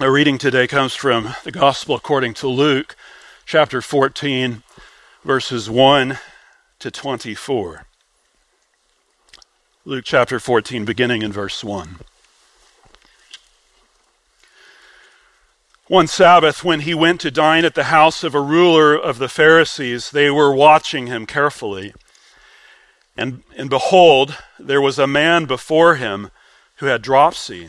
Our reading today comes from the Gospel according to Luke, chapter 14, verses 1 to 24. Luke chapter 14, beginning in verse 1. One Sabbath, when he went to dine at the house of a ruler of the Pharisees, they were watching him carefully. And, and behold, there was a man before him who had dropsy.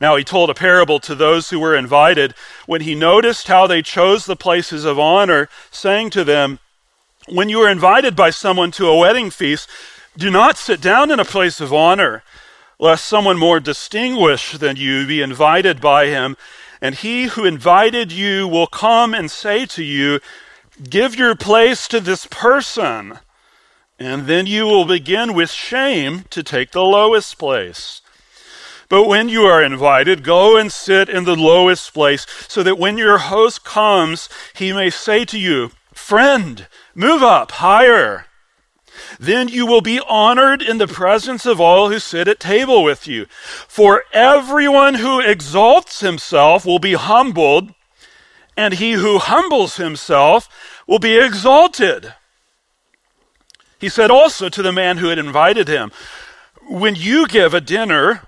Now he told a parable to those who were invited when he noticed how they chose the places of honor, saying to them, When you are invited by someone to a wedding feast, do not sit down in a place of honor lest someone more distinguished than you be invited by him, and he who invited you will come and say to you, Give your place to this person. And then you will begin with shame to take the lowest place. But when you are invited, go and sit in the lowest place, so that when your host comes, he may say to you, Friend, move up higher. Then you will be honored in the presence of all who sit at table with you. For everyone who exalts himself will be humbled, and he who humbles himself will be exalted. He said also to the man who had invited him, When you give a dinner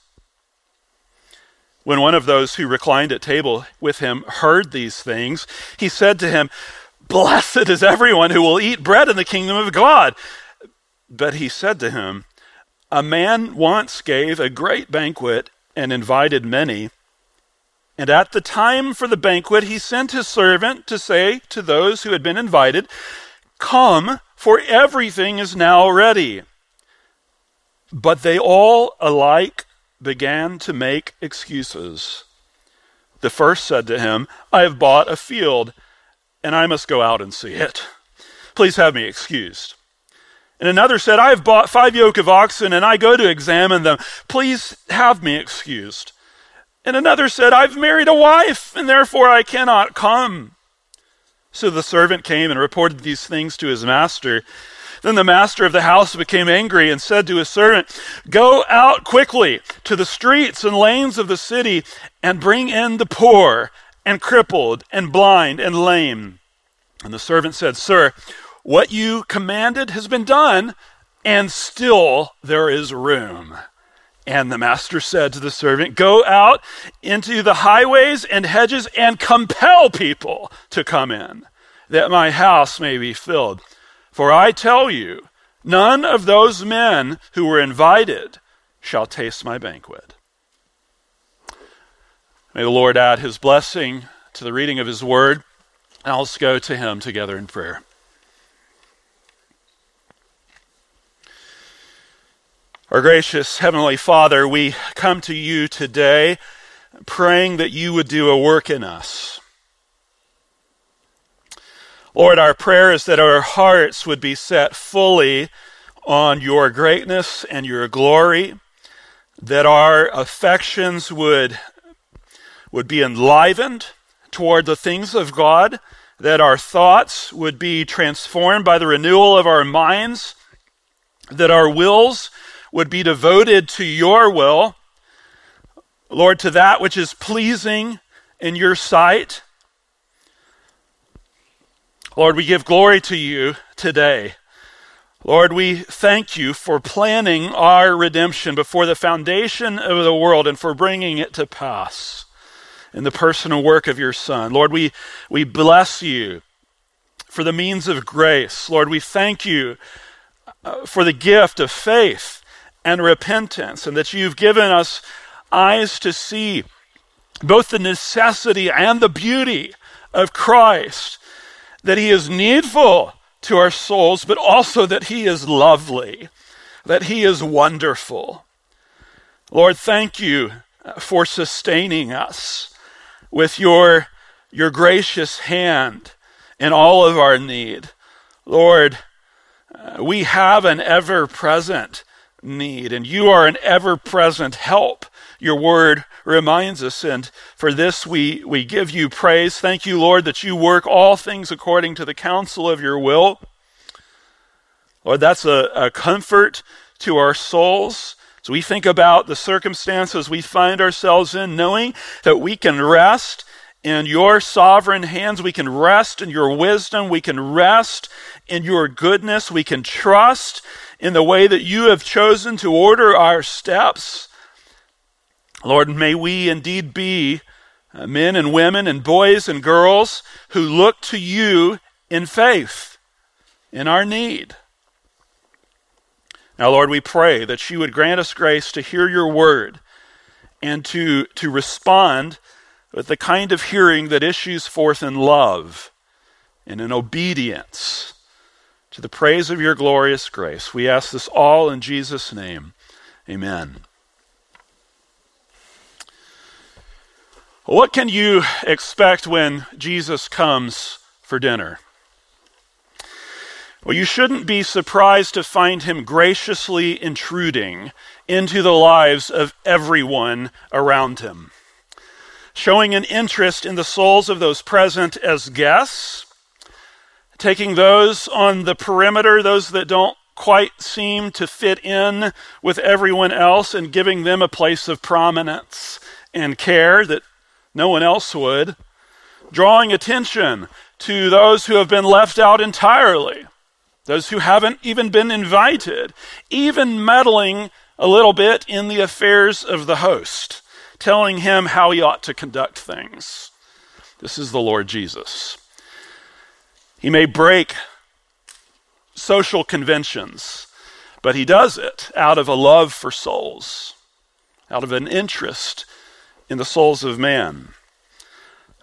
When one of those who reclined at table with him heard these things, he said to him, Blessed is everyone who will eat bread in the kingdom of God. But he said to him, A man once gave a great banquet and invited many. And at the time for the banquet, he sent his servant to say to those who had been invited, Come, for everything is now ready. But they all alike began to make excuses. The first said to him, I have bought a field, and I must go out and see it. Please have me excused. And another said, I have bought five yoke of oxen and I go to examine them. Please have me excused. And another said, I've married a wife and therefore I cannot come. So the servant came and reported these things to his master. Then the master of the house became angry and said to his servant, Go out quickly to the streets and lanes of the city and bring in the poor and crippled and blind and lame. And the servant said, Sir, what you commanded has been done, and still there is room. And the master said to the servant, Go out into the highways and hedges and compel people to come in, that my house may be filled. For I tell you, none of those men who were invited shall taste my banquet. May the Lord add his blessing to the reading of his word. And let's go to him together in prayer. Our gracious Heavenly Father, we come to you today praying that you would do a work in us. Lord, our prayer is that our hearts would be set fully on your greatness and your glory, that our affections would, would be enlivened toward the things of God, that our thoughts would be transformed by the renewal of our minds, that our wills would be devoted to your will, Lord, to that which is pleasing in your sight. Lord, we give glory to you today. Lord, we thank you for planning our redemption before the foundation of the world and for bringing it to pass in the personal work of your Son. Lord, we, we bless you for the means of grace. Lord, we thank you uh, for the gift of faith and repentance, and that you've given us eyes to see both the necessity and the beauty of Christ, that he is needful to our souls, but also that he is lovely, that he is wonderful. Lord, thank you for sustaining us with your, your gracious hand in all of our need. Lord, uh, we have an ever present need, and you are an ever present help. Your word reminds us, and for this we, we give you praise. Thank you, Lord, that you work all things according to the counsel of your will. Lord, that's a, a comfort to our souls. So we think about the circumstances we find ourselves in, knowing that we can rest in your sovereign hands. We can rest in your wisdom. We can rest in your goodness. We can trust in the way that you have chosen to order our steps. Lord, may we indeed be uh, men and women and boys and girls who look to you in faith in our need. Now, Lord, we pray that you would grant us grace to hear your word and to, to respond with the kind of hearing that issues forth in love and in obedience to the praise of your glorious grace. We ask this all in Jesus' name. Amen. What can you expect when Jesus comes for dinner? Well, you shouldn't be surprised to find him graciously intruding into the lives of everyone around him, showing an interest in the souls of those present as guests, taking those on the perimeter, those that don't quite seem to fit in with everyone else, and giving them a place of prominence and care that no one else would, drawing attention to those who have been left out entirely, those who haven't even been invited, even meddling a little bit in the affairs of the host, telling him how he ought to conduct things. This is the Lord Jesus. He may break social conventions, but he does it out of a love for souls, out of an interest in the souls of man.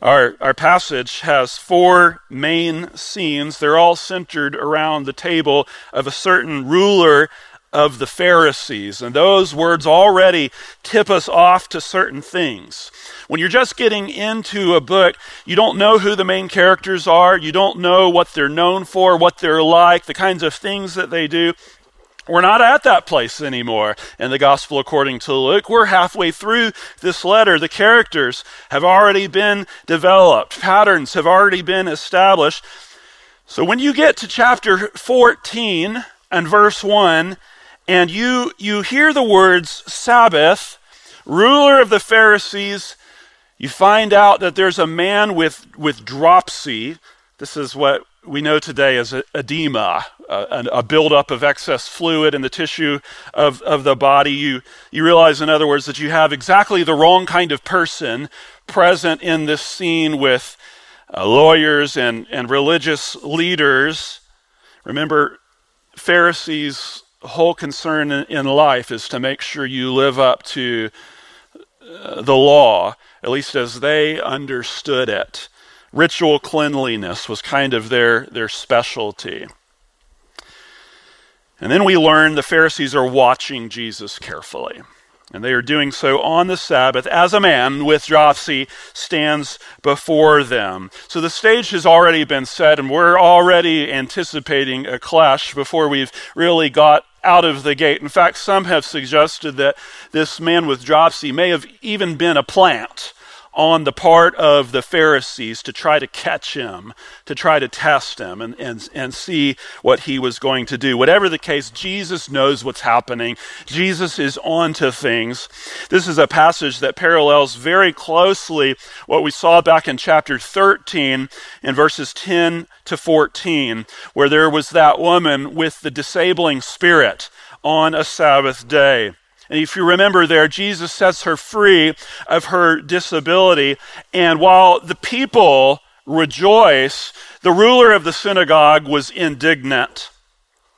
Our, our passage has four main scenes. They're all centered around the table of a certain ruler of the Pharisees. And those words already tip us off to certain things. When you're just getting into a book, you don't know who the main characters are. You don't know what they're known for, what they're like, the kinds of things that they do. We're not at that place anymore in the gospel according to Luke. We're halfway through this letter. The characters have already been developed, patterns have already been established. So when you get to chapter 14 and verse 1, and you, you hear the words Sabbath, ruler of the Pharisees, you find out that there's a man with, with dropsy. This is what we know today as edema, uh, a buildup of excess fluid in the tissue of, of the body. You, you realize, in other words, that you have exactly the wrong kind of person present in this scene with uh, lawyers and, and religious leaders. Remember, Pharisees' whole concern in, in life is to make sure you live up to uh, the law, at least as they understood it ritual cleanliness was kind of their, their specialty. And then we learn the Pharisees are watching Jesus carefully. And they are doing so on the Sabbath as a man with dropsy stands before them. So the stage has already been set, and we're already anticipating a clash before we've really got out of the gate. In fact, some have suggested that this man with dropsy may have even been a plant on the part of the Pharisees to try to catch him, to try to test him and, and, and see what he was going to do. Whatever the case, Jesus knows what's happening. Jesus is on to things. This is a passage that parallels very closely what we saw back in chapter 13 in verses 10 to 14, where there was that woman with the disabling spirit on a Sabbath day. And if you remember there, Jesus sets her free of her disability. And while the people rejoice the ruler of the synagogue was indignant.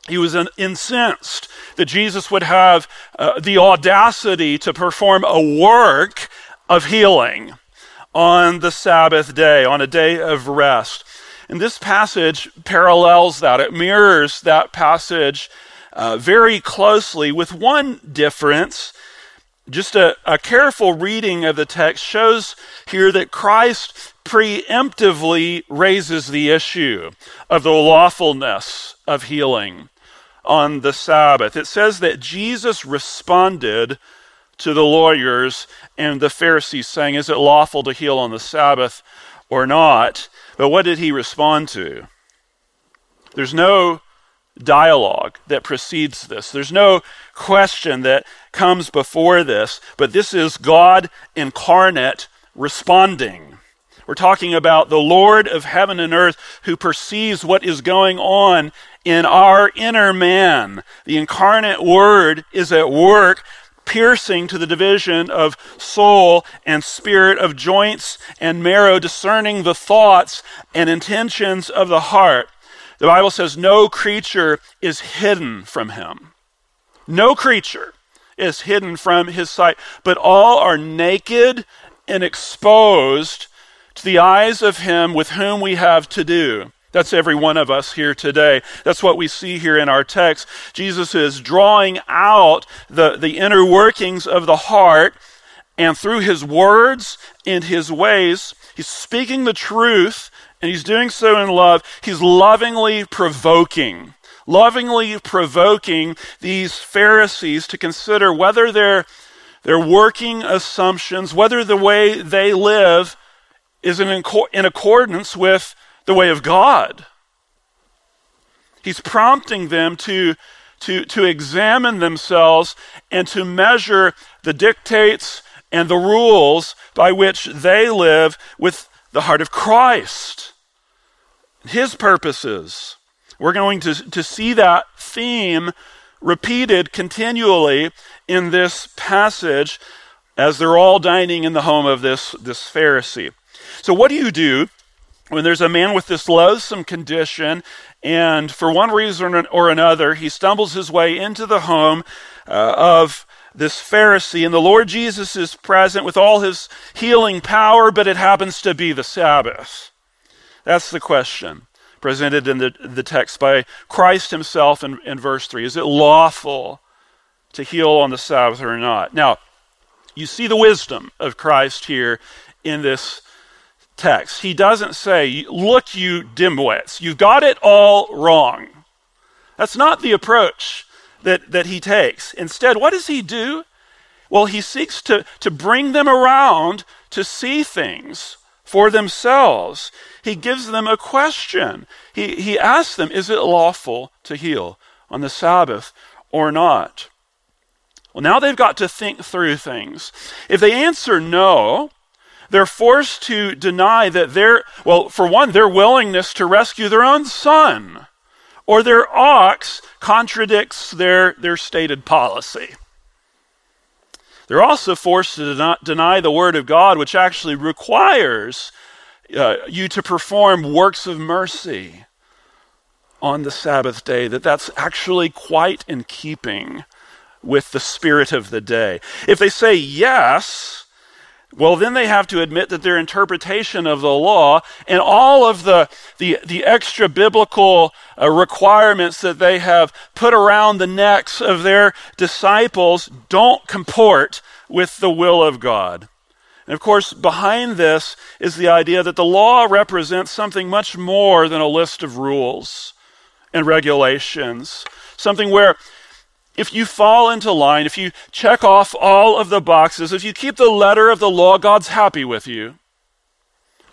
He was incensed that Jesus would have uh, the audacity to perform a work of healing on the Sabbath day, on a day of rest. And this passage parallels that. It mirrors that passage uh, very closely with one difference. Just a, a careful reading of the text shows here that Christ preemptively raises the issue of the lawfulness of healing on the Sabbath. It says that Jesus responded to the lawyers and the Pharisees, saying, Is it lawful to heal on the Sabbath or not? But what did he respond to? There's no dialogue that precedes this. There's no question that comes before this, but this is God incarnate responding. We're talking about the Lord of heaven and earth who perceives what is going on in our inner man. The incarnate Word is at work piercing to the division of soul and spirit, of joints and marrow, discerning the thoughts and intentions of the heart. The Bible says no creature is hidden from him. No creature is hidden from his sight, but all are naked and exposed to the eyes of him with whom we have to do. That's every one of us here today. That's what we see here in our text. Jesus is drawing out the, the inner workings of the heart, and through his words and his ways, he's speaking the truth, and he's doing so in love. He's lovingly provoking, lovingly provoking these Pharisees to consider whether their, their working assumptions, whether the way they live is in, in accordance with the way of God. He's prompting them to, to, to examine themselves and to measure the dictates and the rules by which they live with the heart of Christ, His purposes. We're going to, to see that theme repeated continually in this passage as they're all dining in the home of this, this Pharisee. So, what do you do when there's a man with this loathsome condition, and for one reason or another, he stumbles his way into the home uh, of this Pharisee, and the Lord Jesus is present with all his healing power, but it happens to be the Sabbath? That's the question presented in the, the text by Christ himself in, in verse 3. Is it lawful to heal on the Sabbath or not? Now, you see the wisdom of Christ here in this text. He doesn't say, Look, you dimwits, you've got it all wrong. That's not the approach that, that he takes. Instead, what does he do? Well, he seeks to, to bring them around to see things for themselves. He gives them a question. He, he asks them, Is it lawful to heal on the Sabbath or not? Well, now they've got to think through things. If they answer no, they're forced to deny that their, well, for one, their willingness to rescue their own son or their ox contradicts their, their stated policy. They're also forced to deny the Word of God, which actually requires uh, you to perform works of mercy on the Sabbath day, that that's actually quite in keeping with the spirit of the day. If they say yes, well, then they have to admit that their interpretation of the law and all of the, the, the extra biblical uh, requirements that they have put around the necks of their disciples don't comport with the will of God. And of course, behind this is the idea that the law represents something much more than a list of rules and regulations, something where if you fall into line, if you check off all of the boxes, if you keep the letter of the law, God's happy with you.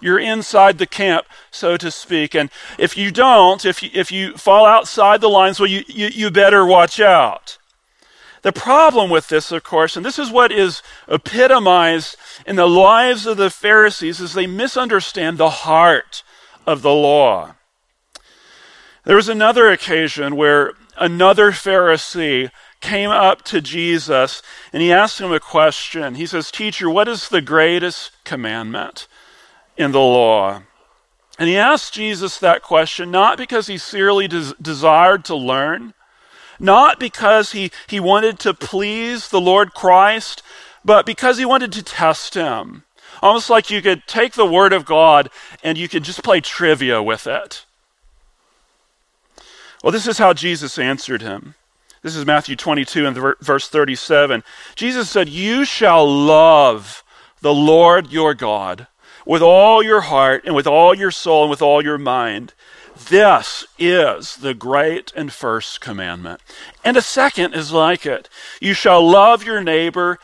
You're inside the camp, so to speak. And if you don't, if you, if you fall outside the lines, well, you, you, you better watch out. The problem with this, of course, and this is what is epitomized in the lives of the Pharisees, is they misunderstand the heart of the law. There was another occasion where another Pharisee came up to Jesus and he asked him a question. He says, Teacher, what is the greatest commandment in the law? And he asked Jesus that question not because he sincerely des- desired to learn, not because he, he wanted to please the Lord Christ, but because he wanted to test him. Almost like you could take the Word of God and you could just play trivia with it. Well, this is how Jesus answered him. This is Matthew 22 and verse 37. Jesus said, You shall love the Lord your God with all your heart and with all your soul and with all your mind. This is the great and first commandment. And a second is like it. You shall love your neighbor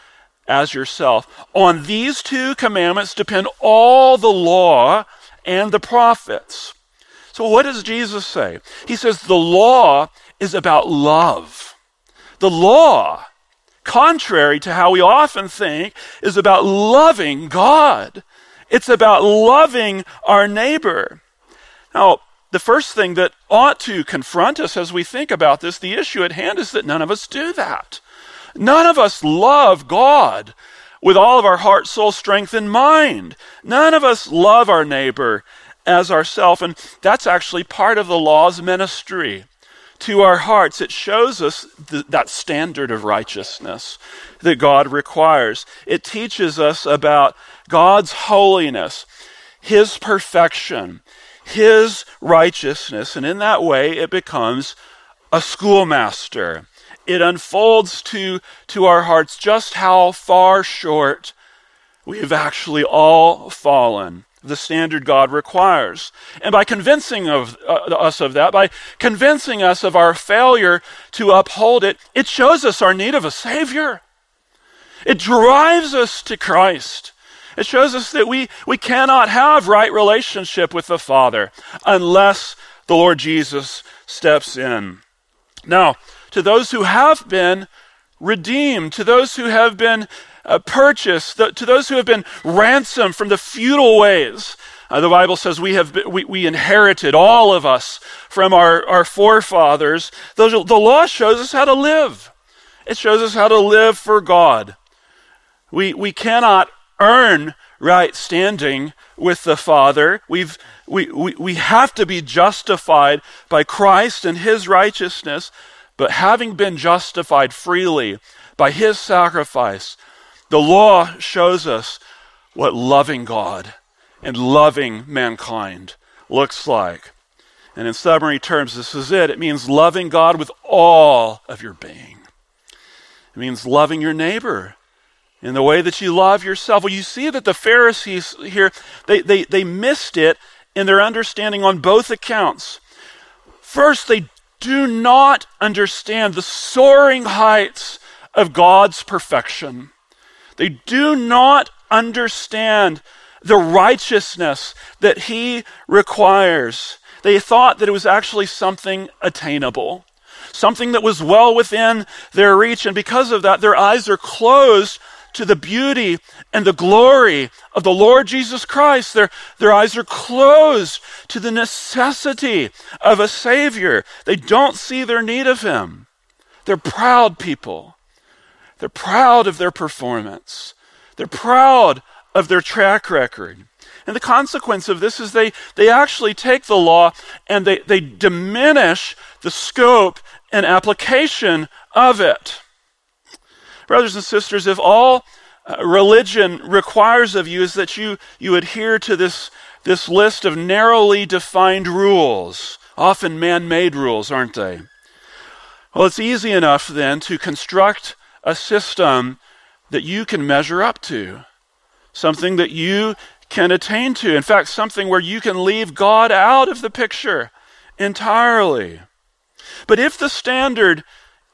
as yourself. On these two commandments depend all the law and the prophets. So, what does Jesus say? He says the law is about love. The law, contrary to how we often think, is about loving God. It's about loving our neighbor. Now, the first thing that ought to confront us as we think about this, the issue at hand, is that none of us do that. None of us love God with all of our heart, soul, strength, and mind. None of us love our neighbor as ourself. And that's actually part of the law's ministry to our hearts. It shows us th- that standard of righteousness that God requires. It teaches us about God's holiness, His perfection, His righteousness. And in that way, it becomes a schoolmaster. It unfolds to, to our hearts just how far short we have actually all fallen the standard God requires. And by convincing of, uh, us of that, by convincing us of our failure to uphold it, it shows us our need of a Savior. It drives us to Christ. It shows us that we, we cannot have right relationship with the Father unless the Lord Jesus steps in. Now, to those who have been redeemed, to those who have been uh, purchased, the, to those who have been ransomed from the futile ways. Uh, the Bible says we have been, we, we inherited all of us from our, our forefathers. the law shows us how to live. It shows us how to live for God. We, we cannot earn right standing with the Father. We've, we, we, we have to be justified by Christ and His righteousness. But having been justified freely by His sacrifice, the law shows us what loving God and loving mankind looks like. And in summary terms, this is it. It means loving God with all of your being. It means loving your neighbor in the way that you love yourself. Well, you see that the Pharisees here, they, they, they missed it in their understanding on both accounts. First, they do not understand the soaring heights of God's perfection. They do not understand the righteousness that he requires. They thought that it was actually something attainable, something that was well within their reach. And because of that, their eyes are closed to the beauty and the glory of the Lord Jesus Christ. Their, their eyes are closed to the necessity of a Savior. They don't see their need of Him. They're proud people. They're proud of their performance. They're proud of their track record. And the consequence of this is they, they actually take the law and they, they diminish the scope and application of it. Brothers and sisters, if all uh, religion requires of you is that you, you adhere to this, this list of narrowly defined rules, often man made rules, aren't they? Well, it's easy enough then to construct a system that you can measure up to, something that you can attain to. In fact, something where you can leave God out of the picture entirely. But if the standard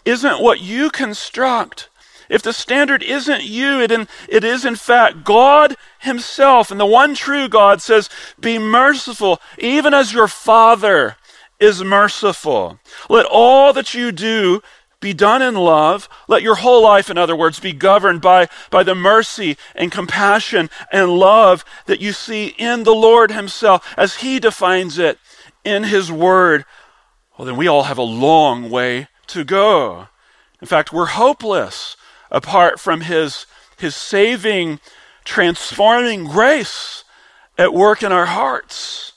isn't what you construct, if the standard isn't you, it, in, it is in fact God Himself. And the one true God says, Be merciful, even as your Father is merciful. Let all that you do be done in love. Let your whole life, in other words, be governed by, by the mercy and compassion and love that you see in the Lord Himself as He defines it in His Word. Well, then we all have a long way to go. In fact, we're hopeless apart from His, His saving, transforming grace at work in our hearts.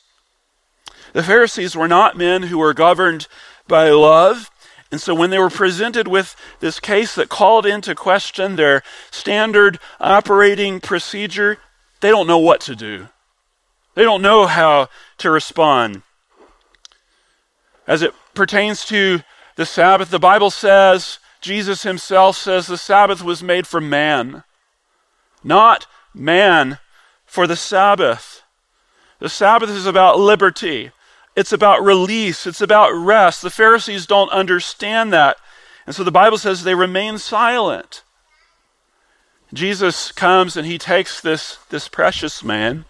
The Pharisees were not men who were governed by love. And so when they were presented with this case that called into question their standard operating procedure, they don't know what to do. They don't know how to respond. As it pertains to the Sabbath, the Bible says, Jesus himself says, the Sabbath was made for man, not man for the Sabbath. The Sabbath is about liberty. It's about release. It's about rest. The Pharisees don't understand that. And so the Bible says they remain silent. Jesus comes and he takes this, this precious man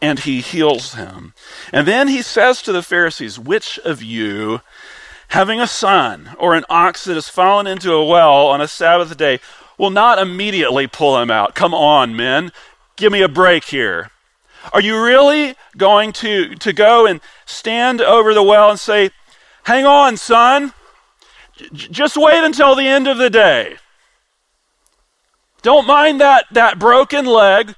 and he heals him. And then he says to the Pharisees, Which of you, having a son or an ox that has fallen into a well on a Sabbath day, will not immediately pull him out? Come on, men. Give me a break here. Are you really going to, to go and stand over the well and say, Hang on, son. J- just wait until the end of the day. Don't mind that, that broken leg.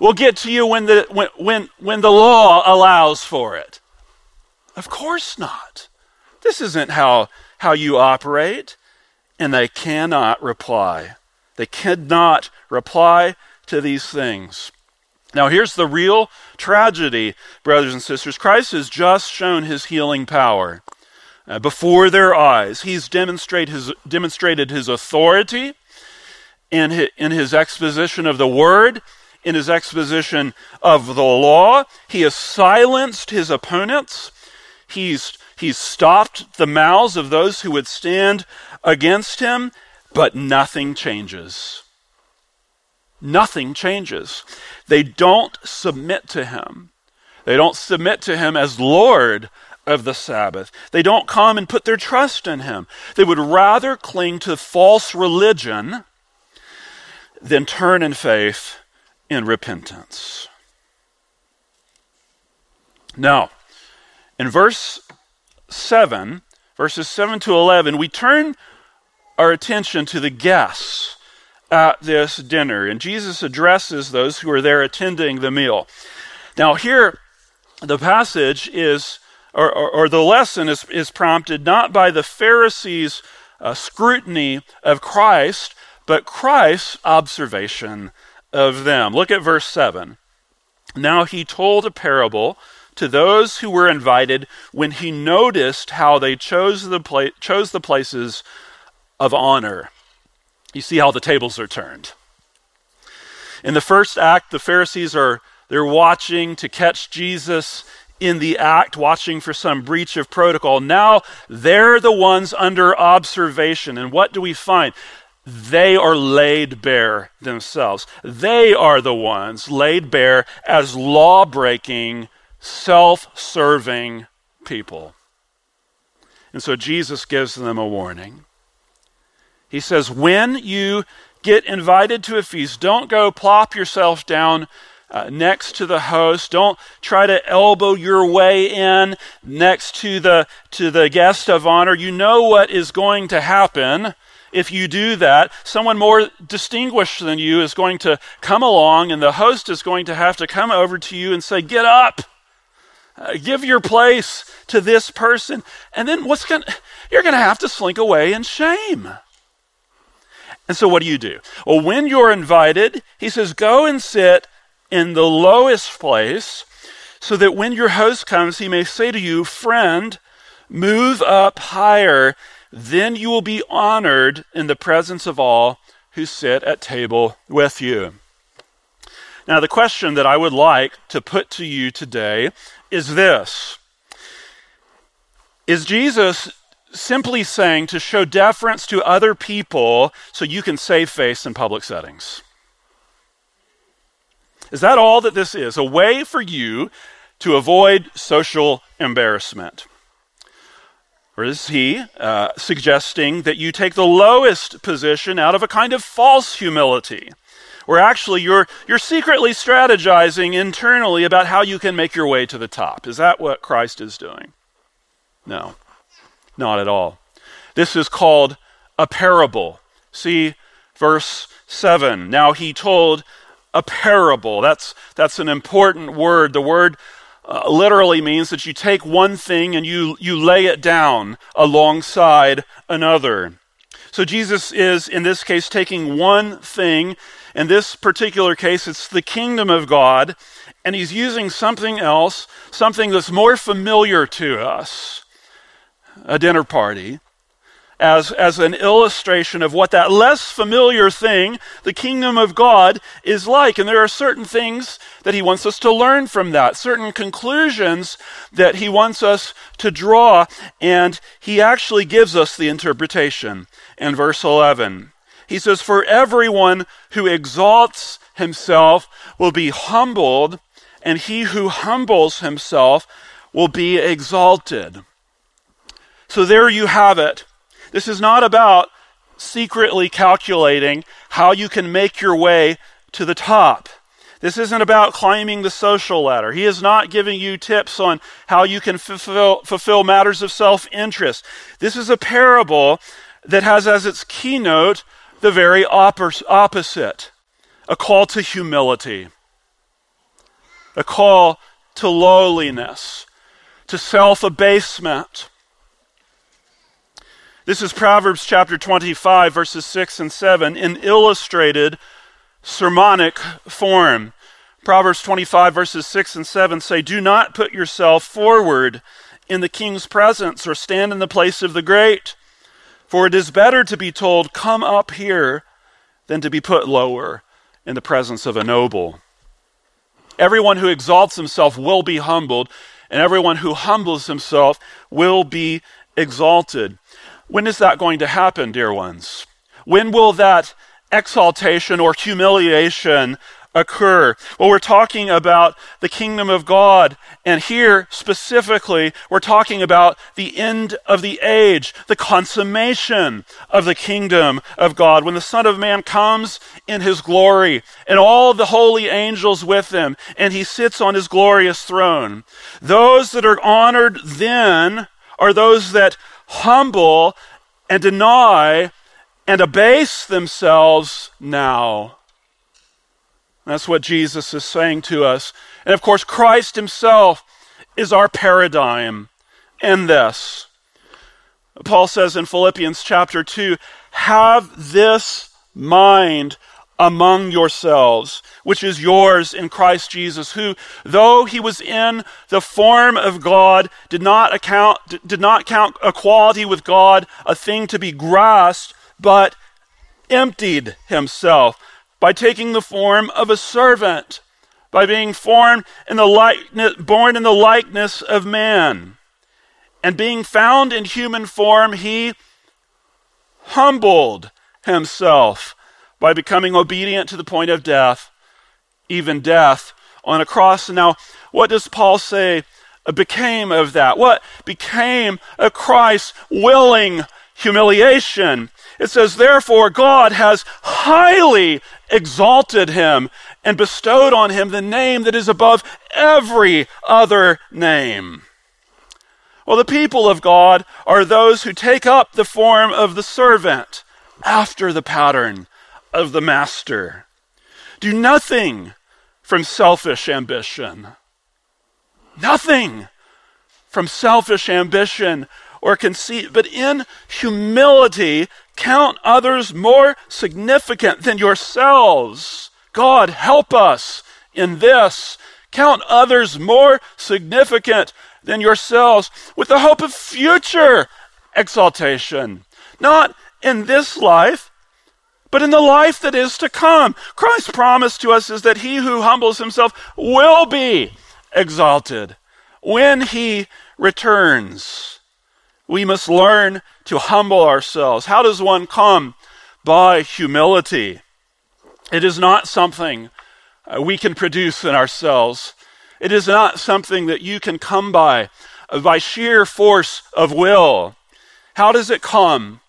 We'll get to you when the, when, when, when the law allows for it. Of course not. This isn't how, how you operate. And they cannot reply. They cannot reply to these things. Now, here's the real tragedy, brothers and sisters. Christ has just shown his healing power uh, before their eyes. He's demonstrate his, demonstrated his authority in his, in his exposition of the word, in his exposition of the law. He has silenced his opponents. He's, he's stopped the mouths of those who would stand against him, but nothing changes. Nothing changes. They don't submit to him. They don't submit to him as Lord of the Sabbath. They don't come and put their trust in him. They would rather cling to false religion than turn in faith in repentance. Now, in verse 7, verses 7 to 11, we turn our attention to the guests at this dinner. And Jesus addresses those who are there attending the meal. Now, here, the passage is, or, or, or the lesson is, is prompted not by the Pharisees' uh, scrutiny of Christ, but Christ's observation of them. Look at verse 7. Now he told a parable to those who were invited when he noticed how they chose the, pla- chose the places of honor you see how the tables are turned. In the first act, the Pharisees are they're watching to catch Jesus in the act, watching for some breach of protocol. Now they're the ones under observation. And what do we find? They are laid bare themselves. They are the ones laid bare as law breaking, self serving people. And so Jesus gives them a warning. He says, when you get invited to a feast, don't go plop yourself down uh, next to the host. Don't try to elbow your way in next to the to the guest of honor. You know what is going to happen if you do that. Someone more distinguished than you is going to come along, and the host is going to have to come over to you and say, "Get up." Uh, give your place to this person and then what's going to, you're going to have to slink away in shame and so, what do you do? Well, when you're invited, he says, go and sit in the lowest place so that when your host comes, he may say to you, Friend, move up higher. Then you will be honored in the presence of all who sit at table with you. Now, the question that I would like to put to you today is this Is Jesus simply saying to show deference to other people so you can save face in public settings. Is that all that this is? A way for you to avoid social embarrassment? Or is he uh, suggesting that you take the lowest position out of a kind of false humility? Where actually you're, you're secretly strategizing internally about how you can make your way to the top. Is that what Christ is doing? No. Not at all. This is called a parable. See verse 7. Now he told a parable. That's, that's an important word. The word uh, literally means that you take one thing and you, you lay it down alongside another. So Jesus is, in this case, taking one thing. In this particular case, it's the kingdom of God, and he's using something else, something that's more familiar to us a dinner party as, as an illustration of what that less familiar thing, the kingdom of God, is like. And there are certain things that he wants us to learn from that, certain conclusions that he wants us to draw, and he actually gives us the interpretation in verse 11. He says, For everyone who exalts himself will be humbled, and he who humbles himself will be exalted. So there you have it. This is not about secretly calculating how you can make your way to the top. This isn't about climbing the social ladder. He is not giving you tips on how you can fulfill, fulfill matters of self interest. This is a parable that has as its keynote the very opposite a call to humility, a call to lowliness, to self abasement. This is Proverbs chapter 25, verses 6 and 7, in illustrated sermonic form. Proverbs 25, verses 6 and 7 say, Do not put yourself forward in the king's presence or stand in the place of the great, for it is better to be told, Come up here, than to be put lower in the presence of a noble. Everyone who exalts himself will be humbled, and everyone who humbles himself will be exalted. When is that going to happen, dear ones? When will that exaltation or humiliation occur? Well, we're talking about the kingdom of God, and here specifically, we're talking about the end of the age, the consummation of the kingdom of God. When the Son of Man comes in his glory, and all the holy angels with him, and he sits on his glorious throne, those that are honored then are those that humble and deny and abase themselves now. That's what Jesus is saying to us. And of course, Christ Himself is our paradigm in this. Paul says in Philippians chapter 2 have this mind among yourselves, which is yours in Christ Jesus, who, though he was in the form of God, did not account, did not count equality with God a thing to be grasped, but emptied himself by taking the form of a servant, by being formed in the likeness, born in the likeness of man. And being found in human form, he humbled himself by becoming obedient to the point of death, even death on a cross. Now, what does Paul say became of that? What became of Christ's willing humiliation? It says, Therefore, God has highly exalted him and bestowed on him the name that is above every other name. Well, the people of God are those who take up the form of the servant after the pattern of the master. Do nothing from selfish ambition. Nothing from selfish ambition or conceit, but in humility count others more significant than yourselves. God, help us in this. Count others more significant than yourselves with the hope of future exaltation. Not in this life, but in the life that is to come. Christ's promise to us is that he who humbles himself will be exalted when he returns. We must learn to humble ourselves. How does one come? By humility. It is not something uh, we can produce in ourselves. It is not something that you can come by uh, by sheer force of will. How does it come?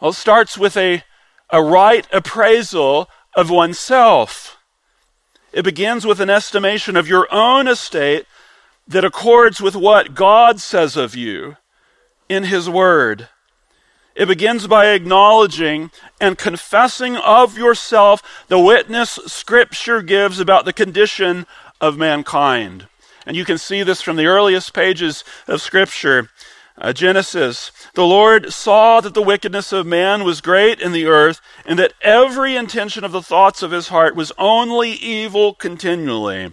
Well, it starts with a a right appraisal of oneself. It begins with an estimation of your own estate that accords with what God says of you in His Word. It begins by acknowledging and confessing of yourself the witness Scripture gives about the condition of mankind. And you can see this from the earliest pages of Scripture. Uh, Genesis, the Lord saw that the wickedness of man was great in the earth, and that every intention of the thoughts of his heart was only evil continually.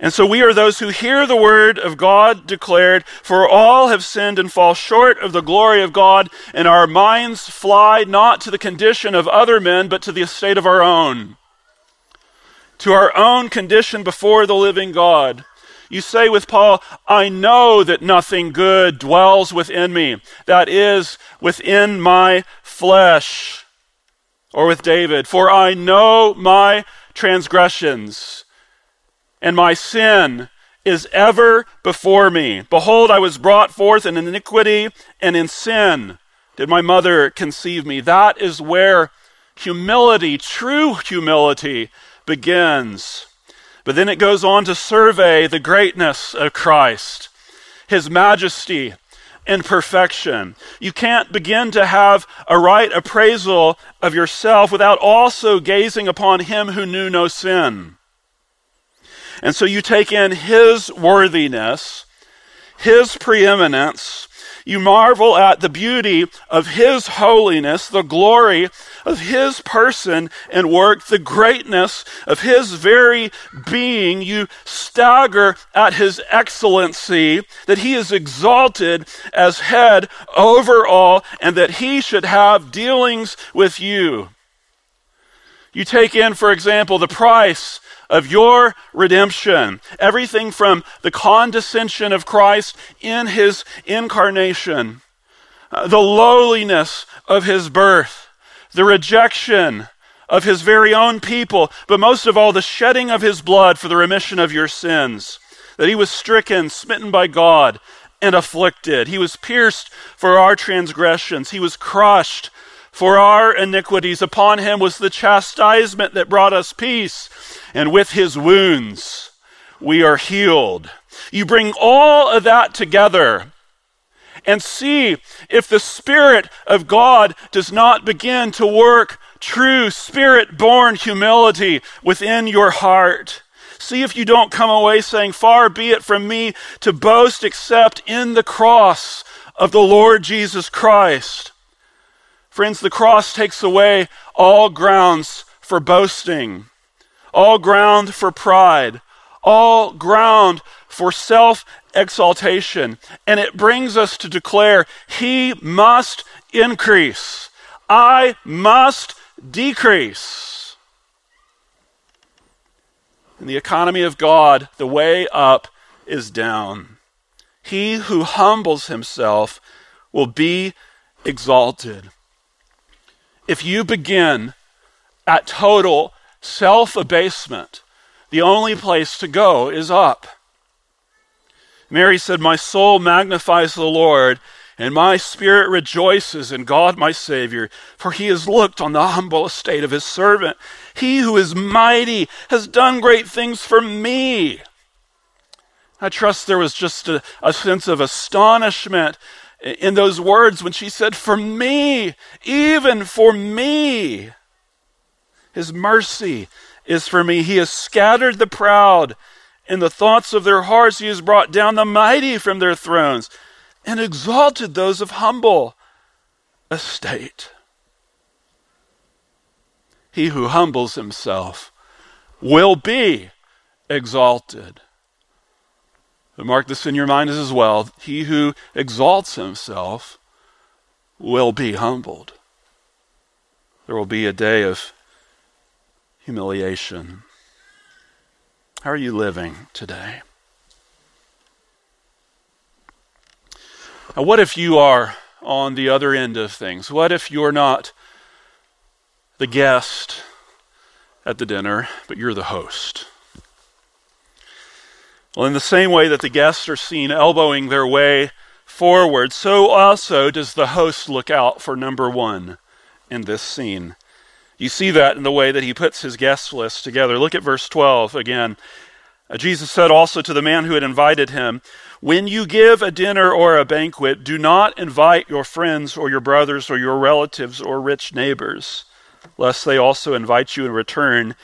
And so we are those who hear the word of God declared, for all have sinned and fall short of the glory of God, and our minds fly not to the condition of other men, but to the estate of our own. To our own condition before the living God. You say with Paul, I know that nothing good dwells within me, that is, within my flesh. Or with David, for I know my transgressions and my sin is ever before me. Behold, I was brought forth in iniquity and in sin did my mother conceive me. That is where humility, true humility, begins. But then it goes on to survey the greatness of Christ, his majesty and perfection. You can't begin to have a right appraisal of yourself without also gazing upon him who knew no sin. And so you take in his worthiness, his preeminence. You marvel at the beauty of his holiness, the glory of his person and work, the greatness of his very being. You stagger at his excellency, that he is exalted as head over all, and that he should have dealings with you. You take in, for example, the price of your redemption. Everything from the condescension of Christ in his incarnation, uh, the lowliness of his birth, the rejection of his very own people, but most of all, the shedding of his blood for the remission of your sins. That he was stricken, smitten by God, and afflicted. He was pierced for our transgressions. He was crushed for our iniquities. Upon him was the chastisement that brought us peace and with his wounds we are healed. You bring all of that together and see if the Spirit of God does not begin to work true Spirit born humility within your heart. See if you don't come away saying, Far be it from me to boast except in the cross of the Lord Jesus Christ. Friends, the cross takes away all grounds for boasting all ground for pride, all ground for self exaltation. And it brings us to declare, He must increase, I must decrease. In the economy of God, the way up is down. He who humbles himself will be exalted. If you begin at total self abasement, the only place to go is up. Mary said, My soul magnifies the Lord, and my spirit rejoices in God my Savior, for he has looked on the humble estate of his servant. He who is mighty has done great things for me. I trust there was just a, a sense of astonishment in those words when she said, For me, even for me. His mercy is for me. He has scattered the proud in the thoughts of their hearts. He has brought down the mighty from their thrones and exalted those of humble estate. He who humbles himself will be exalted. But mark this in your mind as well. He who exalts himself will be humbled. There will be a day of humiliation. How are you living today? Now, what if you are on the other end of things? What if you're not the guest at the dinner, but you're the host? Well, in the same way that the guests are seen elbowing their way forward, so also does the host look out for number one in this scene. You see that in the way that he puts his guest list together. Look at verse 12 again. Uh, Jesus said also to the man who had invited him, When you give a dinner or a banquet, do not invite your friends or your brothers or your relatives or rich neighbors, lest they also invite you in return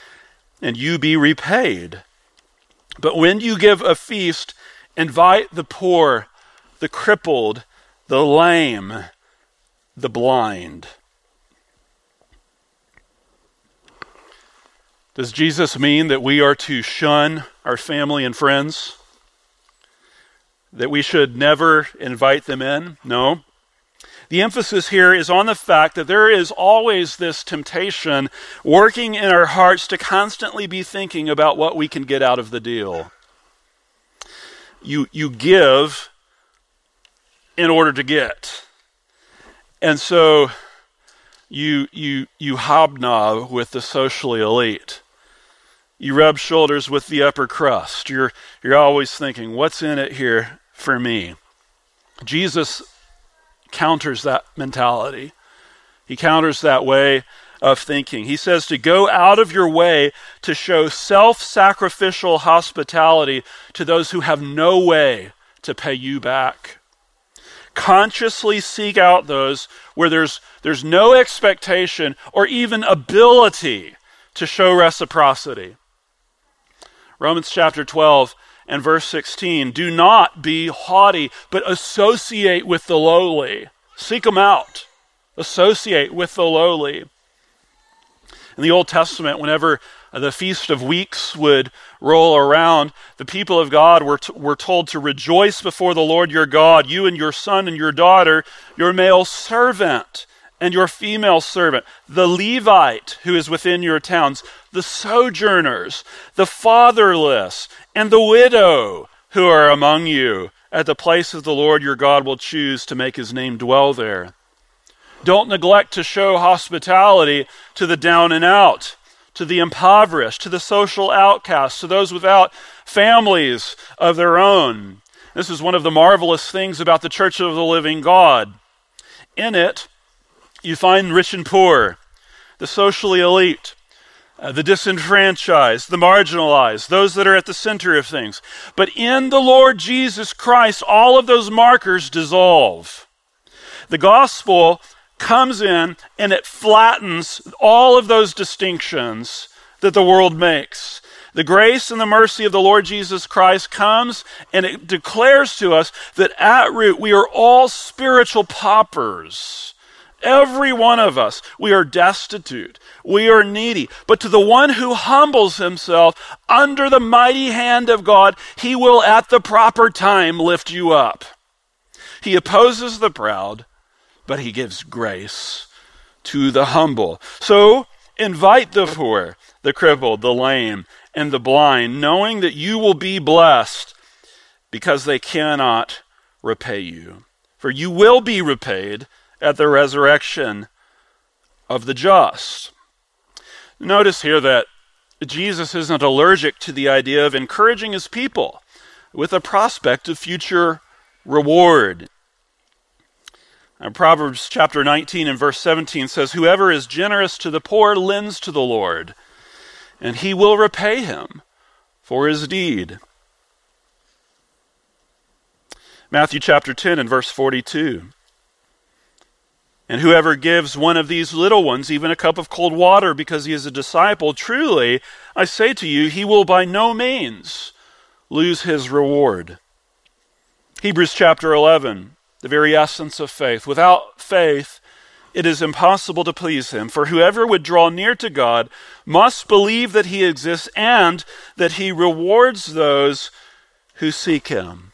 and you be repaid. But when you give a feast, invite the poor, the crippled, the lame, the blind. Does Jesus mean that we are to shun our family and friends? That we should never invite them in? No. The emphasis here is on the fact that there is always this temptation working in our hearts to constantly be thinking about what we can get out of the deal. You, you give in order to get. And so you, you, you hobnob with the socially elite. You rub shoulders with the upper crust. You're, you're always thinking, what's in it here for me? Jesus counters that mentality. He counters that way of thinking. He says to go out of your way to show self sacrificial hospitality to those who have no way to pay you back. Consciously seek out those where there's, there's no expectation or even ability to show reciprocity. Romans chapter 12 and verse 16 Do not be haughty, but associate with the lowly. Seek them out. Associate with the lowly. In the Old Testament, whenever the Feast of Weeks would roll around, the people of God were, t- were told to rejoice before the Lord your God, you and your son and your daughter, your male servant and your female servant, the Levite who is within your towns, the sojourners, the fatherless, and the widow who are among you at the place places the Lord your God will choose to make his name dwell there. Don't neglect to show hospitality to the down and out, to the impoverished, to the social outcasts, to those without families of their own. This is one of the marvelous things about the Church of the Living God. In it, you find rich and poor, the socially elite, uh, the disenfranchised, the marginalized, those that are at the center of things. But in the Lord Jesus Christ, all of those markers dissolve. The gospel comes in and it flattens all of those distinctions that the world makes. The grace and the mercy of the Lord Jesus Christ comes and it declares to us that at root we are all spiritual paupers. Every one of us, we are destitute. We are needy. But to the one who humbles himself under the mighty hand of God, he will at the proper time lift you up. He opposes the proud, but he gives grace to the humble. So invite the poor, the crippled, the lame, and the blind, knowing that you will be blessed because they cannot repay you. For you will be repaid at the resurrection of the just. Notice here that Jesus isn't allergic to the idea of encouraging his people with a prospect of future reward. Proverbs chapter 19 and verse 17 says, Whoever is generous to the poor lends to the Lord, and he will repay him for his deed. Matthew chapter 10 and verse 42. And whoever gives one of these little ones even a cup of cold water because he is a disciple, truly, I say to you, he will by no means lose his reward. Hebrews chapter 11, the very essence of faith. Without faith, it is impossible to please him. For whoever would draw near to God must believe that he exists and that he rewards those who seek him.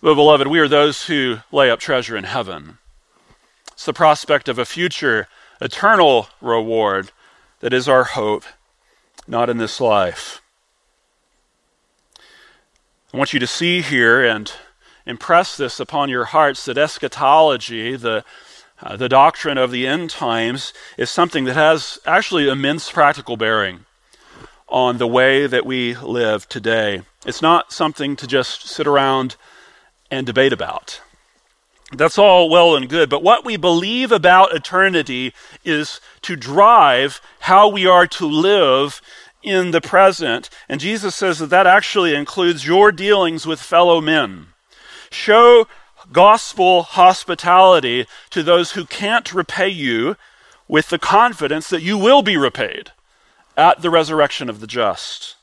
But, beloved, we are those who lay up treasure in heaven. It's the prospect of a future eternal reward that is our hope, not in this life. I want you to see here and impress this upon your hearts that eschatology, the, uh, the doctrine of the end times, is something that has actually immense practical bearing on the way that we live today. It's not something to just sit around and debate about. That's all well and good, but what we believe about eternity is to drive how we are to live in the present. And Jesus says that that actually includes your dealings with fellow men. Show gospel hospitality to those who can't repay you with the confidence that you will be repaid at the resurrection of the just.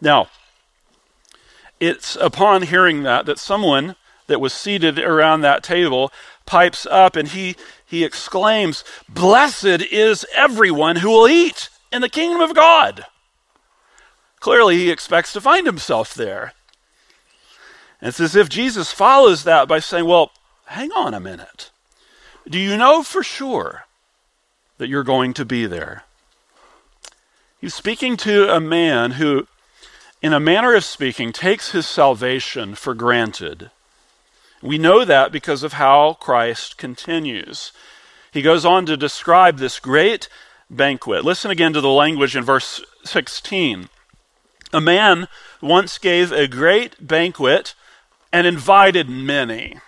Now, it's upon hearing that that someone that was seated around that table pipes up and he, he exclaims, Blessed is everyone who will eat in the kingdom of God. Clearly, he expects to find himself there. It's as if Jesus follows that by saying, Well, hang on a minute. Do you know for sure that you're going to be there? He's speaking to a man who, in a manner of speaking, takes his salvation for granted. We know that because of how Christ continues. He goes on to describe this great banquet. Listen again to the language in verse 16. A man once gave a great banquet and invited many.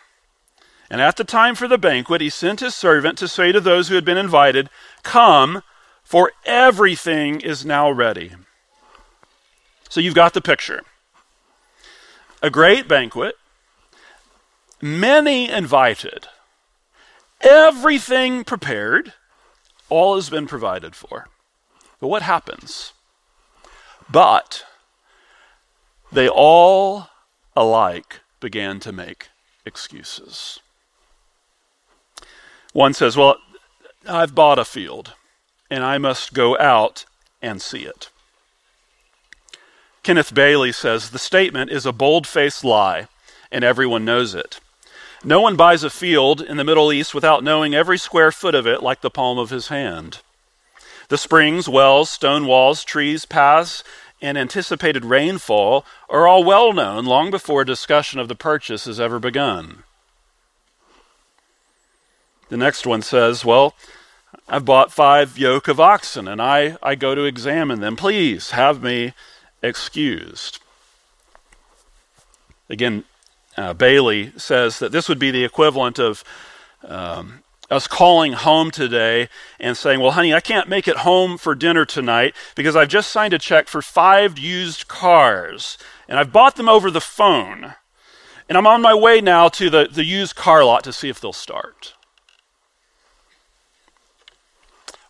And at the time for the banquet, he sent his servant to say to those who had been invited, Come, for everything is now ready. So you've got the picture. A great banquet, many invited, everything prepared, all has been provided for. But what happens? But they all alike began to make excuses. One says, Well, I've bought a field and I must go out and see it. Kenneth Bailey says the statement is a bold faced lie, and everyone knows it. No one buys a field in the Middle East without knowing every square foot of it like the palm of his hand. The springs, wells, stone walls, trees, paths, and anticipated rainfall are all well known long before discussion of the purchase has ever begun. The next one says, Well, I've bought five yoke of oxen and I, I go to examine them. Please have me excused. Again, uh, Bailey says that this would be the equivalent of um, us calling home today and saying, Well, honey, I can't make it home for dinner tonight because I've just signed a check for five used cars and I've bought them over the phone. And I'm on my way now to the, the used car lot to see if they'll start.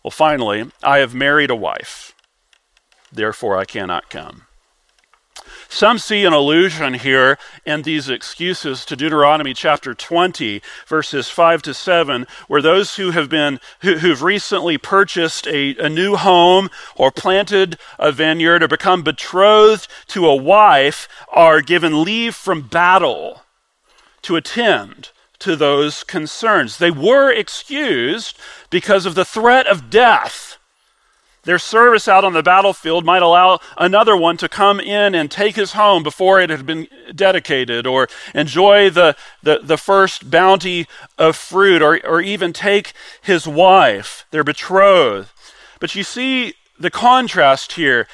Well, finally, I have married a wife, therefore I cannot come. Some see an allusion here in these excuses to Deuteronomy chapter 20, verses 5 to 7, where those who have been, who, have recently purchased a, a new home or planted a vineyard or become betrothed to a wife are given leave from battle to attend to those concerns. They were excused because of the threat of death their service out on the battlefield might allow another one to come in and take his home before it had been dedicated, or enjoy the, the, the first bounty of fruit, or, or even take his wife, their betrothed. But you see the contrast here.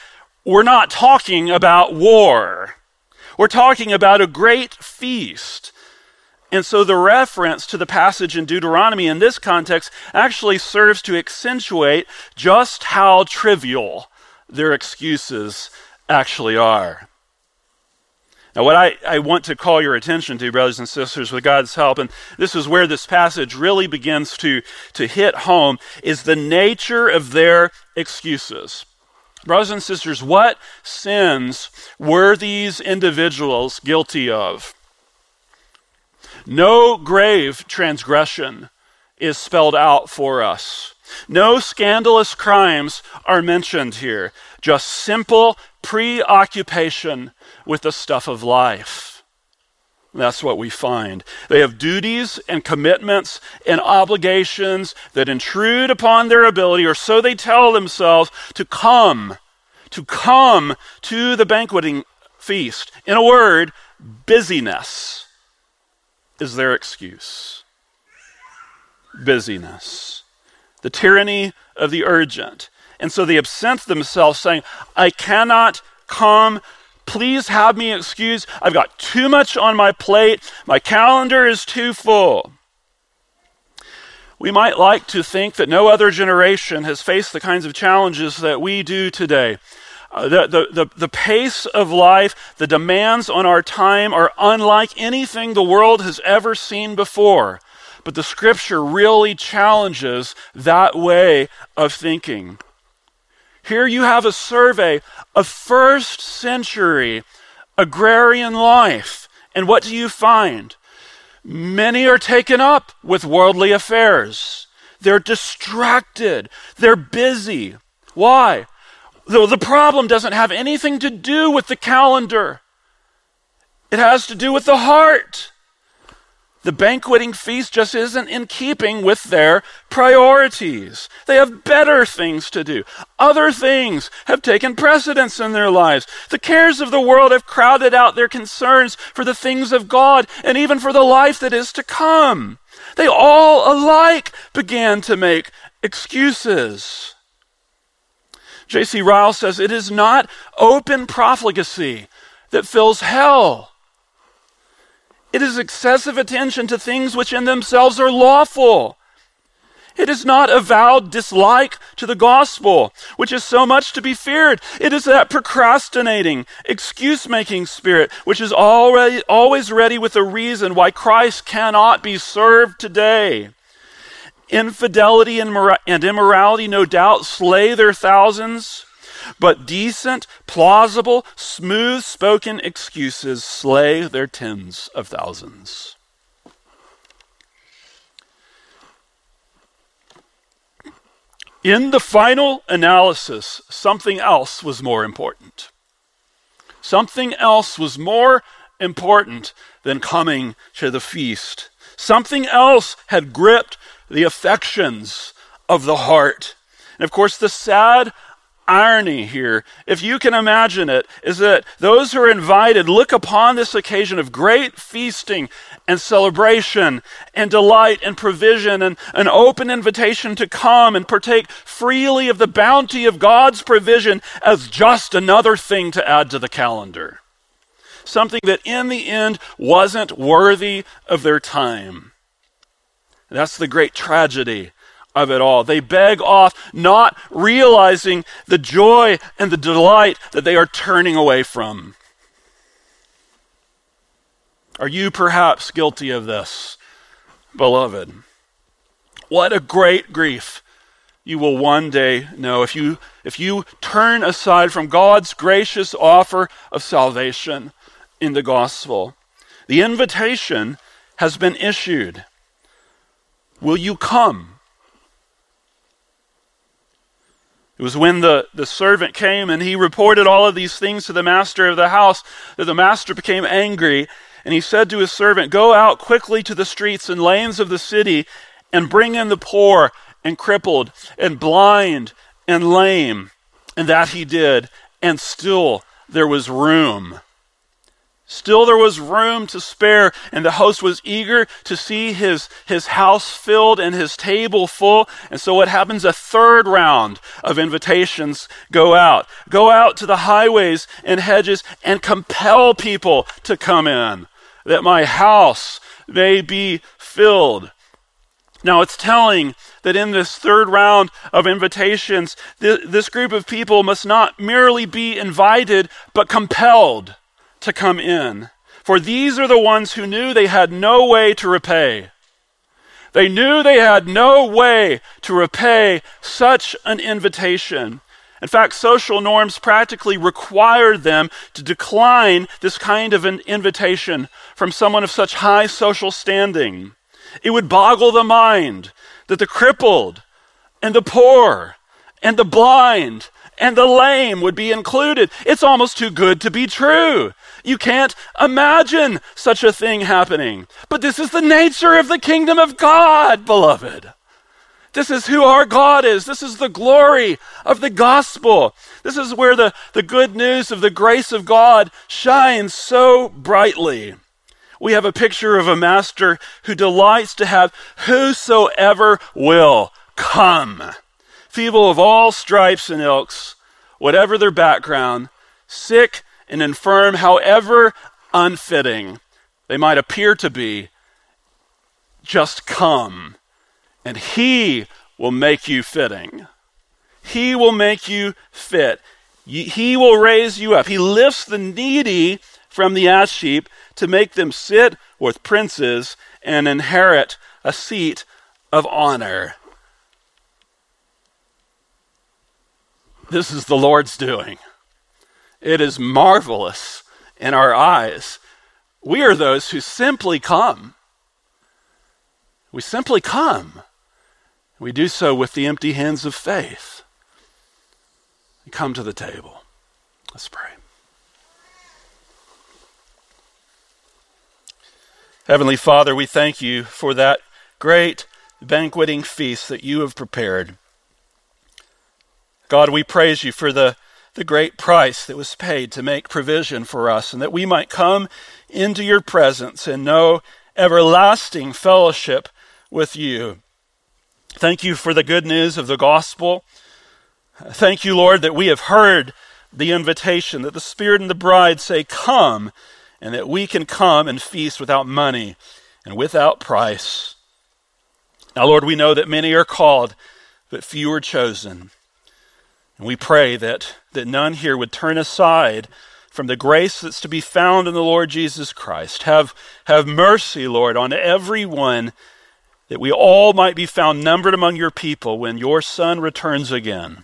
We're not talking about war, we're talking about a great feast. And so the reference to the passage in Deuteronomy in this context actually serves to accentuate just how trivial their excuses actually are. Now, what I, I want to call your attention to, brothers and sisters, with God's help, and this is where this passage really begins to, to hit home, is the nature of their excuses. Brothers and sisters, what sins were these individuals guilty of? No grave transgression is spelled out for us. No scandalous crimes are mentioned here, just simple preoccupation with the stuff of life. That's what we find. They have duties and commitments and obligations that intrude upon their ability, or so they tell themselves, to come, to come to the banqueting feast. In a word, busyness is their excuse busyness, the tyranny of the urgent. And so they absent themselves, saying, I cannot come. Please have me excused. I've got too much on my plate. My calendar is too full. We might like to think that no other generation has faced the kinds of challenges that we do today. Uh, the, the, the, the pace of life, the demands on our time are unlike anything the world has ever seen before. But the scripture really challenges that way of thinking. Here you have a survey of first century agrarian life. And what do you find? Many are taken up with worldly affairs. They're distracted. They're busy. Why? Though the problem doesn't have anything to do with the calendar, it has to do with the heart. The banqueting feast just isn't in keeping with their priorities. They have better things to do. Other things have taken precedence in their lives. The cares of the world have crowded out their concerns for the things of God and even for the life that is to come. They all alike began to make excuses. J.C. Ryle says it is not open profligacy that fills hell. It is excessive attention to things which in themselves are lawful. It is not avowed dislike to the gospel, which is so much to be feared. It is that procrastinating, excuse making spirit, which is already, always ready with a reason why Christ cannot be served today. Infidelity and, and immorality, no doubt, slay their thousands, but decent, plausible, smooth spoken excuses slay their tens of thousands. In the final analysis, something else was more important. Something else was more important than coming to the feast. Something else had gripped the affections of the heart. And of course, the sad irony here, if you can imagine it, is that those who are invited look upon this occasion of great feasting and celebration and delight and provision and an open invitation to come and partake freely of the bounty of God's provision as just another thing to add to the calendar. Something that in the end wasn't worthy of their time. That's the great tragedy of it all. They beg off, not realizing the joy and the delight that they are turning away from. Are you perhaps guilty of this, beloved? What a great grief you will one day know if you if you turn aside from God's gracious offer of salvation in the gospel. The invitation has been issued. Will you come? It was when the, the servant came and he reported all of these things to the master of the house that the master became angry. And he said to his servant, Go out quickly to the streets and lanes of the city and bring in the poor and crippled and blind and lame. And that he did. And still there was room. Still, there was room to spare, and the host was eager to see his, his house filled and his table full. And so, what happens? A third round of invitations go out. Go out to the highways and hedges and compel people to come in, that my house may be filled. Now, it's telling that in this third round of invitations, th- this group of people must not merely be invited, but compelled to come in. For these are the ones who knew they had no way to repay. They knew they had no way to repay such an invitation. In fact, social norms practically required them to decline this kind of an invitation from someone of such high social standing. It would boggle the mind that the crippled and the poor and the blind and the lame would be included. It's almost too good to be true. You can't imagine such a thing happening. But this is the nature of the kingdom of God, beloved. This is who our God is. This is the glory of the gospel. This is where the, the good news of the grace of God shines so brightly. We have a picture of a master who delights to have whosoever will come. Feeble of all stripes and ilks, whatever their background, sick and infirm, however unfitting they might appear to be, just come and He will make you fitting. He will make you fit. He will raise you up. He lifts the needy from the ash heap to make them sit with princes and inherit a seat of honor. This is the Lord's doing. It is marvelous in our eyes. We are those who simply come. We simply come. We do so with the empty hands of faith. Come to the table. Let's pray. Heavenly Father, we thank you for that great banqueting feast that you have prepared. God, we praise you for the, the great price that was paid to make provision for us and that we might come into your presence and know everlasting fellowship with you. Thank you for the good news of the gospel. Thank you, Lord, that we have heard the invitation that the Spirit and the bride say, Come, and that we can come and feast without money and without price. Now, Lord, we know that many are called, but few are chosen. And we pray that, that none here would turn aside from the grace that's to be found in the Lord Jesus Christ. Have, have mercy, Lord, on everyone, that we all might be found numbered among your people when your Son returns again.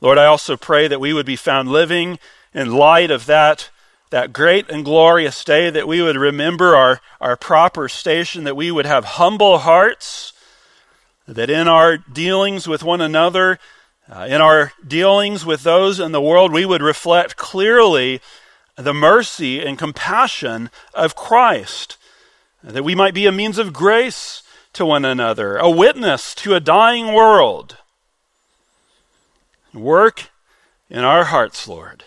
Lord, I also pray that we would be found living in light of that, that great and glorious day, that we would remember our, our proper station, that we would have humble hearts that in our dealings with one another, uh, in our dealings with those in the world, we would reflect clearly the mercy and compassion of Christ, that we might be a means of grace to one another, a witness to a dying world. Work in our hearts, Lord,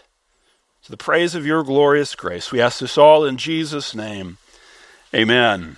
to the praise of your glorious grace. We ask this all in Jesus' name. Amen.